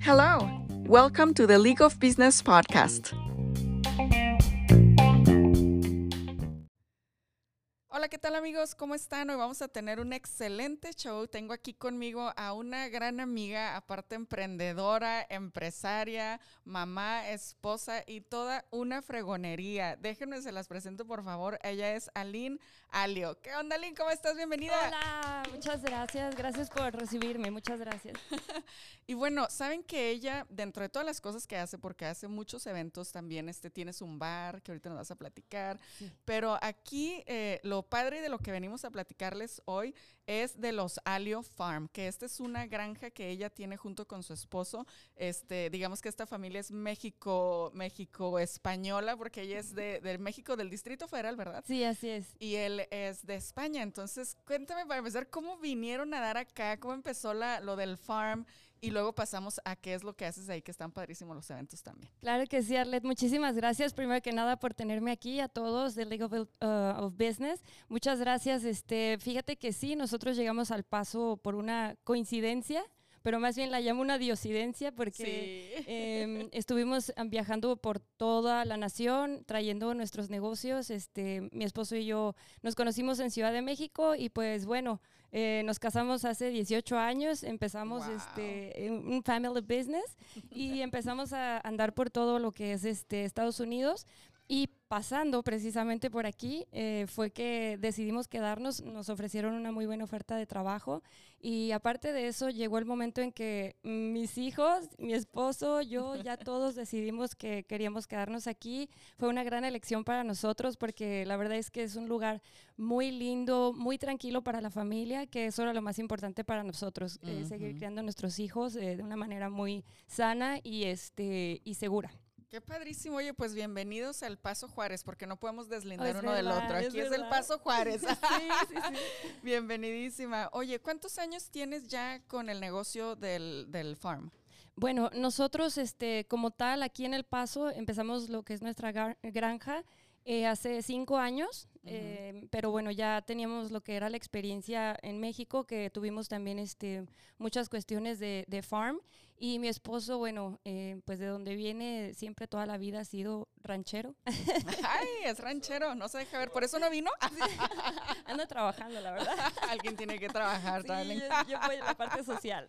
Hello, welcome to the League of Business podcast. ¿Qué tal amigos? ¿Cómo están? Hoy vamos a tener un excelente show. Tengo aquí conmigo a una gran amiga, aparte emprendedora, empresaria, mamá, esposa y toda una fregonería. Déjenme, se las presento por favor. Ella es Aline Alio. ¿Qué onda, Aline? ¿Cómo estás? Bienvenida. Hola, muchas gracias. Gracias por recibirme. Muchas gracias. y bueno, saben que ella, dentro de todas las cosas que hace, porque hace muchos eventos también, este, tienes un bar que ahorita nos vas a platicar, pero aquí eh, lo padre de lo que venimos a platicarles hoy es de los Alio Farm, que esta es una granja que ella tiene junto con su esposo. Este, digamos que esta familia es México, México española, porque ella es de, del México del Distrito Federal, ¿verdad? Sí, así es. Y él es de España. Entonces, cuéntame para empezar, ¿cómo vinieron a dar acá? ¿Cómo empezó la, lo del farm? Y luego pasamos a qué es lo que haces ahí, que están padrísimos los eventos también. Claro que sí, Arlet. Muchísimas gracias, primero que nada, por tenerme aquí, a todos de League of, uh, Business. Muchas gracias. Este, fíjate que sí, nosotros llegamos al paso por una coincidencia pero más bien la llamo una diosidencia porque em, estuvimos viajando por toda la nación trayendo nuestros negocios. Este, mi esposo y yo nos conocimos en Ciudad de México y pues bueno, eh, nos casamos hace 18 años, empezamos este, un family business y empezamos a andar por todo lo que es este, Estados Unidos. Y pasando precisamente por aquí eh, fue que decidimos quedarnos, nos ofrecieron una muy buena oferta de trabajo y aparte de eso llegó el momento en que mis hijos, mi esposo, yo ya todos decidimos que queríamos quedarnos aquí. Fue una gran elección para nosotros porque la verdad es que es un lugar muy lindo, muy tranquilo para la familia, que eso era lo más importante para nosotros, eh, seguir criando a nuestros hijos eh, de una manera muy sana y, este, y segura. Qué padrísimo. Oye, pues bienvenidos al Paso Juárez, porque no podemos deslindar uno del otro. Aquí es, el Paso Juárez. sí, sí, sí. Bienvenidísima. Oye, ¿cuántos años tienes ya con el negocio del, del farm? Bueno, nosotros, este, como tal, aquí en El Paso empezamos lo que es nuestra granja eh, hace cinco años, eh, pero bueno, ya teníamos lo que era la experiencia en México, que tuvimos también este, muchas cuestiones de, de farm y mi esposo, bueno, eh, pues de donde viene siempre toda la vida ha sido ranchero. Ay, es ranchero, no se deja ver. ¿Por eso no vino? Ando trabajando, la verdad. Alguien tiene que trabajar, sí, Yo, voy a la parte social.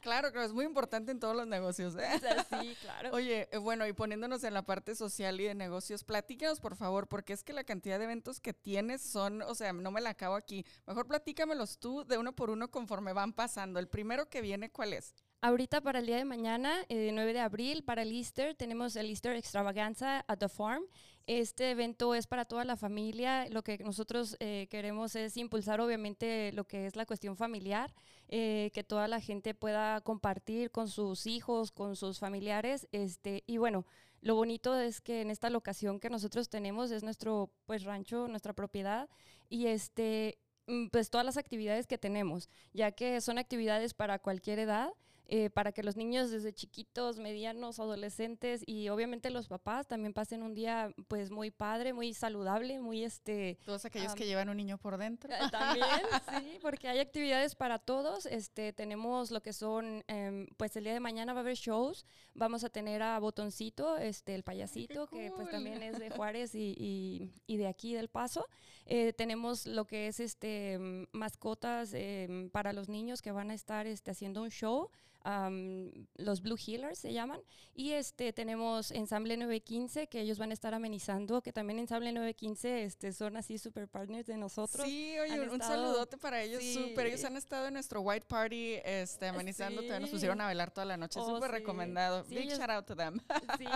claro, claro, es muy importante en todos los negocios. ¿eh? Sí, claro. Oye, eh, bueno, y poniéndonos en la parte social y de negocios, platícanos, por favor, porque es que la cantidad de eventos que tienes son, o sea, no me la acabo aquí. Mejor platícamelos tú de uno por uno conforme van pasando. El primero que viene, ¿cuál es? Ahorita para el día de mañana, eh, 9 de abril, para el Easter, tenemos el Easter Extravaganza at the Farm. Este evento es para toda la familia. Lo que nosotros eh, queremos es impulsar obviamente lo que es la cuestión familiar, eh, que toda la gente pueda compartir con sus hijos, con sus familiares. Este, y bueno, lo bonito es que en esta locación que nosotros tenemos es nuestro pues, rancho, nuestra propiedad. Y este, mm, pues todas las actividades que tenemos, ya que son actividades para cualquier edad. Eh, para que los niños desde chiquitos, medianos, adolescentes y obviamente los papás también pasen un día pues muy padre, muy saludable, muy este... Todos aquellos que llevan un niño por dentro. Eh, también, sí, porque hay actividades para todos. Este, tenemos lo que son, em, pues el día de mañana va a haber shows. Vamos a tener a Botoncito, este, el payasito, que pues también es de Juárez y, y, de aquí del Paso. Eh, tenemos lo que es este mascotas em, para los niños que van a estar este, haciendo un show los Blue Healers se llaman. Y este, tenemos Ensamble 915, que ellos van a estar amenizando, que también Ensamble 915 este, son así super partners de nosotros. Sí, oye, un saludote para ellos, super. Ellos han estado en nuestro White Party este, amenizando, nos pusieron a bailar toda la noche, oh, súper recomendado. Big shout out to them. Sí,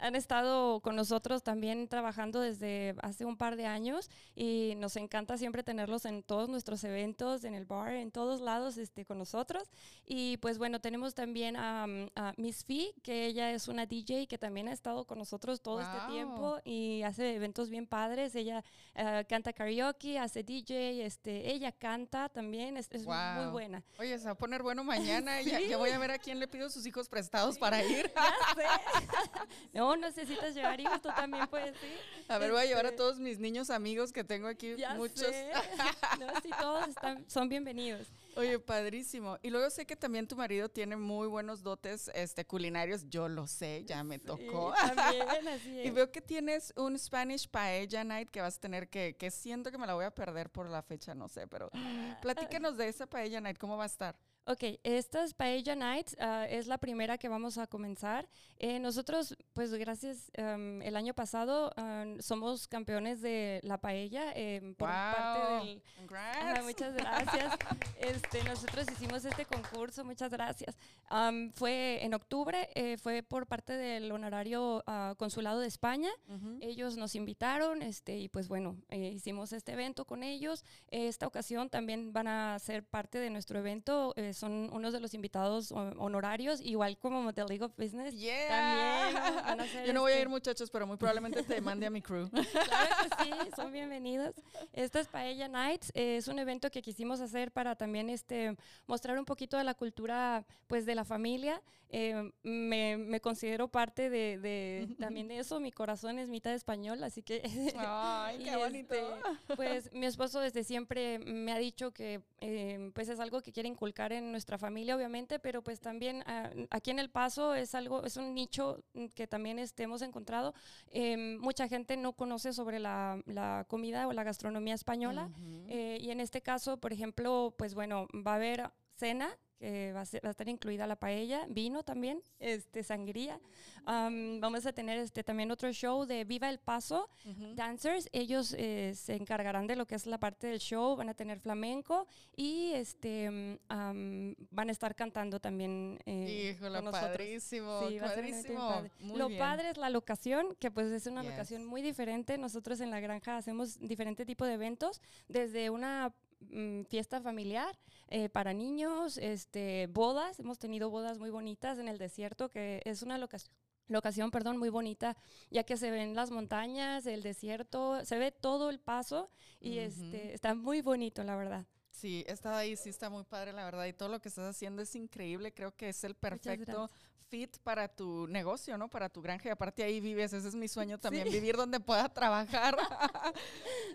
han estado con nosotros también trabajando desde hace un par de años y nos encanta siempre tenerlos en todos nuestros eventos, en el bar, en todos lados este, con nosotros. Y pues bueno, tenemos tenemos también a, Miss Fee, que ella es una DJ que también ha estado con nosotros todo este tiempo y hace eventos bien padres. Ella uh, canta karaoke, hace DJ, este, ella canta también, es, muy buena. Oye, se va a poner bueno mañana. ya, voy a ver a quién le pido sus hijos prestados para ir. no, necesitas llevar hijos, tú también puedes ir. A ver, voy a llevar a este, todos mis niños amigos que tengo aquí, muchos. no, sí, todos están, son bienvenidos. Oye, padrísimo. Y luego sé que también tu marido tiene muy buenos dotes este, culinarios. Yo lo sé, ya me tocó. También, así es. Y veo que tienes un Spanish Paella Night que vas a tener que, que siento que me la voy a perder por la fecha, no sé, pero platícanos de esa Paella Night, ¿cómo va a estar? Ok, estas Paella Nights ah, es la primera que vamos a comenzar. Eh, nosotros, pues gracias, um, el año pasado um, somos campeones de la paella eh, por parte del... Congrats. muchas gracias. este, nosotros hicimos este concurso, muchas gracias. Um, fue en octubre, eh, fue por parte del honorario ah, consulado de España. Ujú. Ellos nos invitaron este, y pues bueno, eh, hicimos este evento con ellos. Esta ocasión también van a ser parte de nuestro evento. Son unos de los invitados ho- honorarios, igual como The League of Business. Yeah. También van a ser Yo no voy a este- ir, muchachos, pero muy probablemente te mande a mi crew. Claro que sí, son bienvenidos. Esta es Paella Nights, eh, es un evento que quisimos hacer para también este, mostrar un poquito de la cultura pues, de la familia. Eh, me, me considero parte de, de- también de eso, mi corazón es mitad español, así que... Ay, qué bonito. este, pues mi esposo desde siempre me ha dicho que eh, pues es algo que quiere inculcar en nuestra familia, obviamente, pero pues también ah, aquí en El Paso es algo, es un nicho mm, que también este, hemos encontrado. Em, mucha gente no conoce sobre la, la comida o la gastronomía española. Eh, y en este caso, por ejemplo, pues bueno, va a haber cena, que va a, ser- va a estar incluida la paella, vino también, este, sangría. Am, vamos a tener este, también otro show de Viva el Paso, Ujú. Dancers. Ellos eh, se encargarán de lo que es la parte del show, van a tener flamenco y este, am, van a estar cantando también. eh, Híjole, con padrísimo, Sí, padrísimo. padre. Lo bien. padre es la locación, que pues es una Yes. locación muy diferente. Nosotros en la granja hacemos diferente tipo de eventos, desde una fiesta familiar eh, para niños, este, bodas. Hemos tenido bodas muy bonitas en el desierto, que es una locación. Locación, perdón, muy bonita, ya que se ven las montañas, el desierto, se ve todo el paso y este, está muy bonito, la verdad. Sí, he estado ahí, sí está muy padre, la verdad, y todo lo que estás haciendo es increíble. Creo que es el perfecto fit para tu negocio, ¿no? Para tu granja. Y aparte ahí vives, ese es mi sueño también, vivir donde pueda trabajar.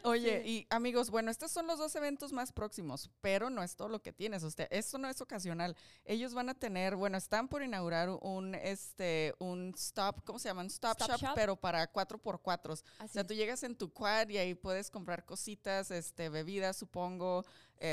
Oye, y amigos, bueno, estos son los dos eventos más próximos, pero no es todo lo que tienes. Usted, esto no es ocasional. Ellos van a tener, bueno, están por inaugurar un, este, un stop, ¿cómo se llaman? Stop, Stop shop, shop. pero para 4x4. O sea, es. tú llegas en tu quad y ahí puedes comprar cositas, este, bebidas, supongo.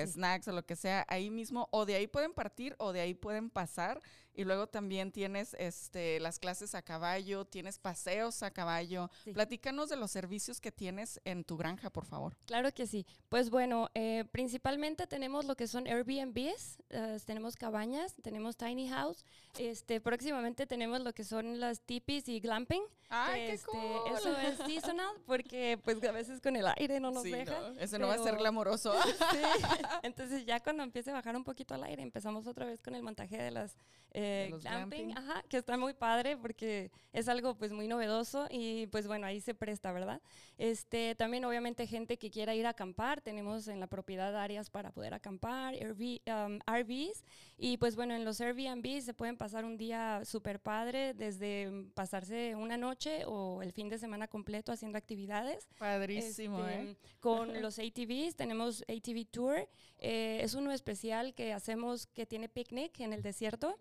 Snacks o lo que sea, ahí mismo, o de ahí pueden partir o de ahí pueden pasar. Y luego también tienes este, las clases a caballo, tienes paseos a caballo. Sí. Platícanos de los servicios que tienes en tu granja, por favor. Claro que sí. Pues bueno, eh, principalmente tenemos lo que son Airbnbs, eh, tenemos cabañas, tenemos tiny house. Este, próximamente tenemos lo que son las tipis y glamping. ¡Ay, qué Este, cool! Eso es seasonal porque pues a veces con el aire no nos Sí, deja. no, ese no va a ser glamoroso. Sí. Entonces ya cuando empiece a bajar un poquito al aire empezamos otra vez con el montaje de las eh, los glamping, glamping. ajá, que está muy padre porque es algo pues muy novedoso y pues bueno, ahí se presta, ¿verdad? Este, también obviamente gente que quiera ir a acampar, tenemos en la propiedad áreas para poder acampar, RV, um, RVs y pues bueno, en los Airbnb se pueden pasar un día súper padre desde pasarse una noche o el fin de semana completo haciendo actividades. Padrísimo, Este, ¿eh? Con los ATVs, tenemos ATV Tour. eh, es uno especial que hacemos que tiene picnic en el desierto.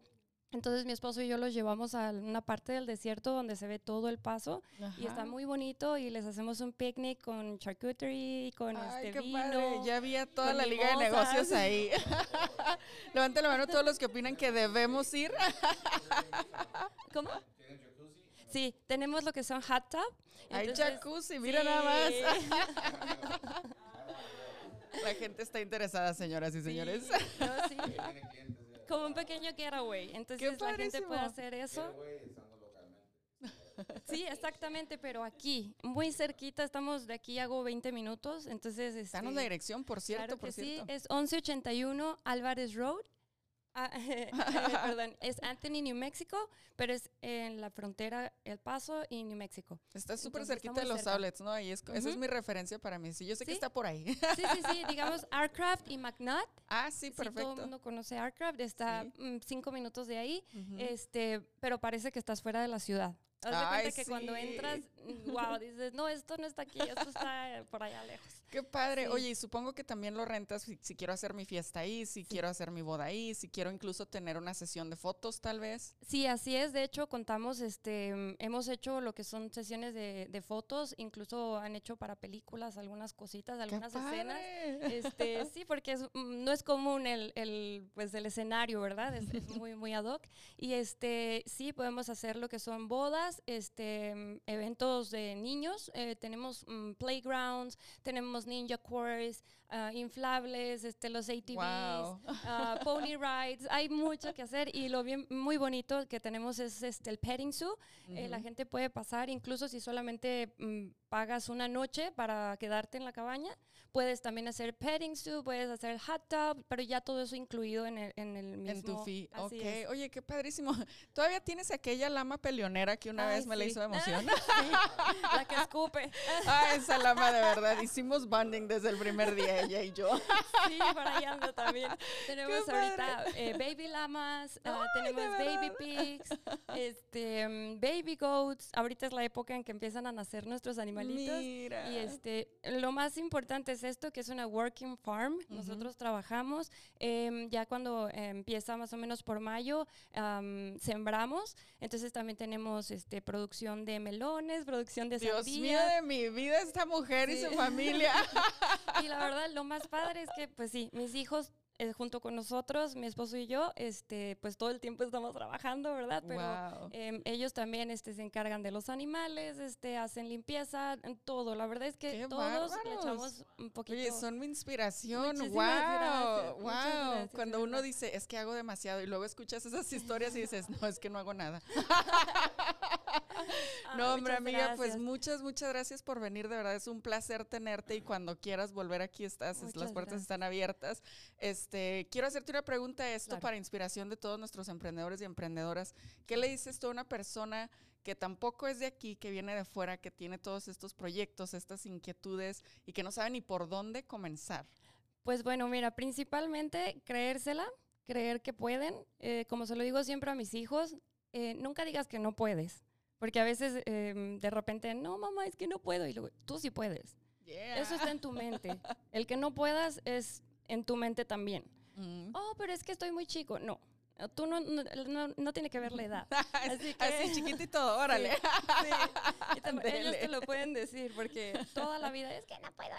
Entonces mi esposo y yo los llevamos a una parte del desierto donde se ve todo el paso y está muy bonito y les hacemos un picnic con charcuterie, con Ay, este qué vino. padre. Ya vi a toda la liga de negocios ahí. Levanten la mano todos los que opinan que debemos ir. ¿Cómo? Sí, tenemos lo que son hot tub. Hay jacuzzi, mira nada más. La gente está interesada, señoras y señores. Sí, no, sí. Como un pequeño getaway. Entonces la gente puede hacer eso. Sí, exactamente, pero aquí, muy cerquita, estamos de aquí hago 20 minutos, entonces... Danos este, la dirección, por cierto, claro por que sí, cierto. es 1181 Álvarez Road. Ah, eh, perdón, es Anthony, New Mexico, pero es en la frontera El Paso y New Mexico. Está súper cerquita de los cerca. outlets, ¿no? Ahí es, esa es mi referencia para mí. Sí, yo sé que Sí. está por ahí. Sí, sí, sí, digamos Aircraft y McNutt. ah, sí, Sí, todo el perfecto. mundo conoce Aircraft, está Sí. mm, cinco minutos de ahí, Ujú. este, pero parece que estás fuera de la ciudad. Haz de cuenta que cuando entras, wow, dices, no, esto no está aquí, esto está por allá lejos. Qué padre. Oye, y supongo que también lo rentas si, quiero hacer mi fiesta ahí, si quiero hacer mi boda ahí, si quiero incluso tener una sesión de fotos, tal vez. Sí, así es. De hecho, contamos, este, hemos hecho lo que son sesiones de, de fotos, incluso han hecho para películas algunas cositas, algunas escenas. Este, sí, porque es, mm, no es común el, el, pues, el escenario, ¿verdad? Es, muy, muy ad hoc. Y este, sí, podemos hacer lo que son bodas, este, eventos de niños, eh, tenemos mm, playgrounds, tenemos ninja cores, uh, inflables, este, los ATVs, uh, pony rides. Hay mucho que hacer y lo bien, muy bonito que tenemos es este, el petting zoo. Eh, la gente puede pasar, incluso si solamente mm, pagas una noche para quedarte en la cabaña. Puedes también hacer petting zoo, puedes hacer hot tub, pero ya todo eso incluido en el, en el mismo. En tu fee, ok. Oye, qué padrísimo. ¿Todavía tienes aquella lama peleonera que una vez me la hizo de emoción? la que escupe. ah, esa lama de verdad. Hicimos bonding desde el primer día, ella y yo. sí, por ahí ando también. Tenemos ahorita eh, baby lamas, ah, tenemos baby pigs, este, mm, baby goats. Ahorita es la época en que empiezan a nacer nuestros animales Mira. Y este, lo más importante es esto, que es una working farm. Nosotros trabajamos, em, ya cuando empieza más o menos por mayo, sembramos. Entonces también tenemos este, producción de melones, producción de Dios mío de mi vida, esta mujer y su familia. y la verdad, lo más padre es que, pues sí, mis hijos eh, junto con nosotros, mi esposo y yo, este, pues todo el tiempo estamos trabajando, ¿verdad? Pero em, ellos también este, se encargan de los animales, este, hacen limpieza, todo. La verdad es que todos le echamos un poquito. Oye, son mi inspiración. wow, wow. Cuando uno dice, es que hago demasiado y luego escuchas esas historias y dices, no, es que no hago nada. no, hombre, amiga, pues muchas, muchas gracias por venir. De verdad, es un placer tenerte y cuando quieras volver aquí estás, las puertas están abiertas. Este, quiero hacerte una pregunta esto para inspiración de todos nuestros emprendedores y emprendedoras. ¿Qué le dices tú a una persona que tampoco es de aquí, que viene de fuera, que tiene todos estos proyectos, estas inquietudes y que no sabe ni por dónde comenzar? Pues bueno, mira, principalmente creérsela, creer que pueden. Eh, como se lo digo siempre a mis hijos, eh, nunca digas que no puedes. Porque a veces em, de repente, no, mamá, es que no puedo. Y luego, tú sí puedes. Eso está en tu mente. El que no puedas es en tu mente también. Mm. Oh, pero es que estoy muy chico. No. Tú no, no, no, tiene que ver la edad. Así, que, Así chiquitito, órale. Y ellos te lo pueden decir porque toda la vida es que no puedo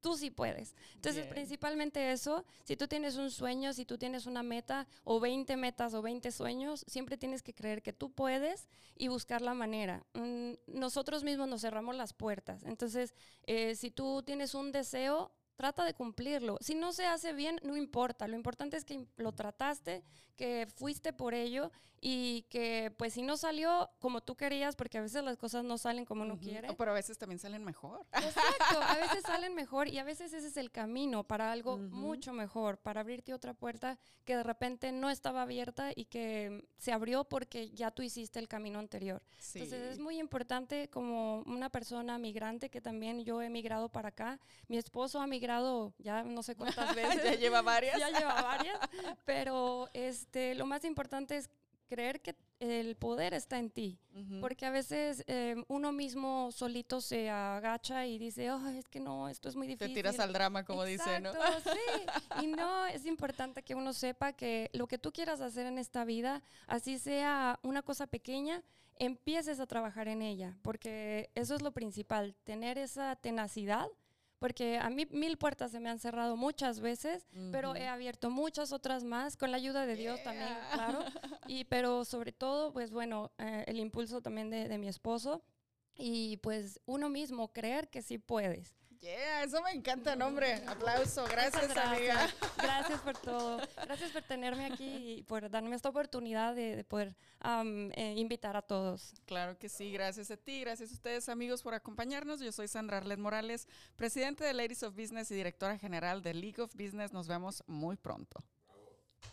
tú sí puedes. Entonces, principalmente eso, si tú tienes un sueño, si tú tienes una meta o 20 metas o 20 sueños, siempre tienes que creer que tú puedes y buscar la manera. Mm, nosotros mismos nos cerramos las puertas. Entonces, eh, si tú tienes un deseo, trata de cumplirlo. Si no se hace bien, no importa. Lo importante es que lo trataste, que fuiste por ello y que pues si no salió como tú querías, porque a veces las cosas no salen como uno quiere. Pero a veces también salen mejor. Exacto, a veces salen mejor y a veces ese es el camino para algo mucho mejor, para abrirte otra puerta que de repente no estaba abierta y que se abrió porque ya tú hiciste el camino anterior. Entonces es muy importante como una persona migrante que también yo he migrado para acá. Mi esposo ha migrado ya no sé cuántas veces. ya lleva varias. ya lleva varias, pero este, lo más importante es creer que el poder está en ti, porque a veces eh, uno mismo solito se agacha y dice, oh, es que no, esto es muy difícil. Te tiras al drama, como dice, ¿no? sí. Y no, es importante que uno sepa que lo que tú quieras hacer en esta vida, así sea una cosa pequeña, empieces a trabajar en ella, porque eso es lo principal, tener esa tenacidad porque a mí mil puertas se me han cerrado muchas veces, pero he abierto muchas otras más, con la ayuda de Dios también, claro. Y, pero sobre todo, pues bueno, eh, el impulso también de, de mi esposo y pues uno mismo creer que sí puedes. Yeah, eso me encanta, nombre. Aplauso. Gracias, amiga. Gracias por todo. Gracias por tenerme aquí y por darme esta oportunidad de, poder eh, invitar a todos. Claro que sí. Gracias a ti. Gracias a ustedes, amigos, por acompañarnos. Yo soy Sandra Arlet Morales, presidente de Ladies of Business y directora general de League of Business. Nos vemos muy pronto.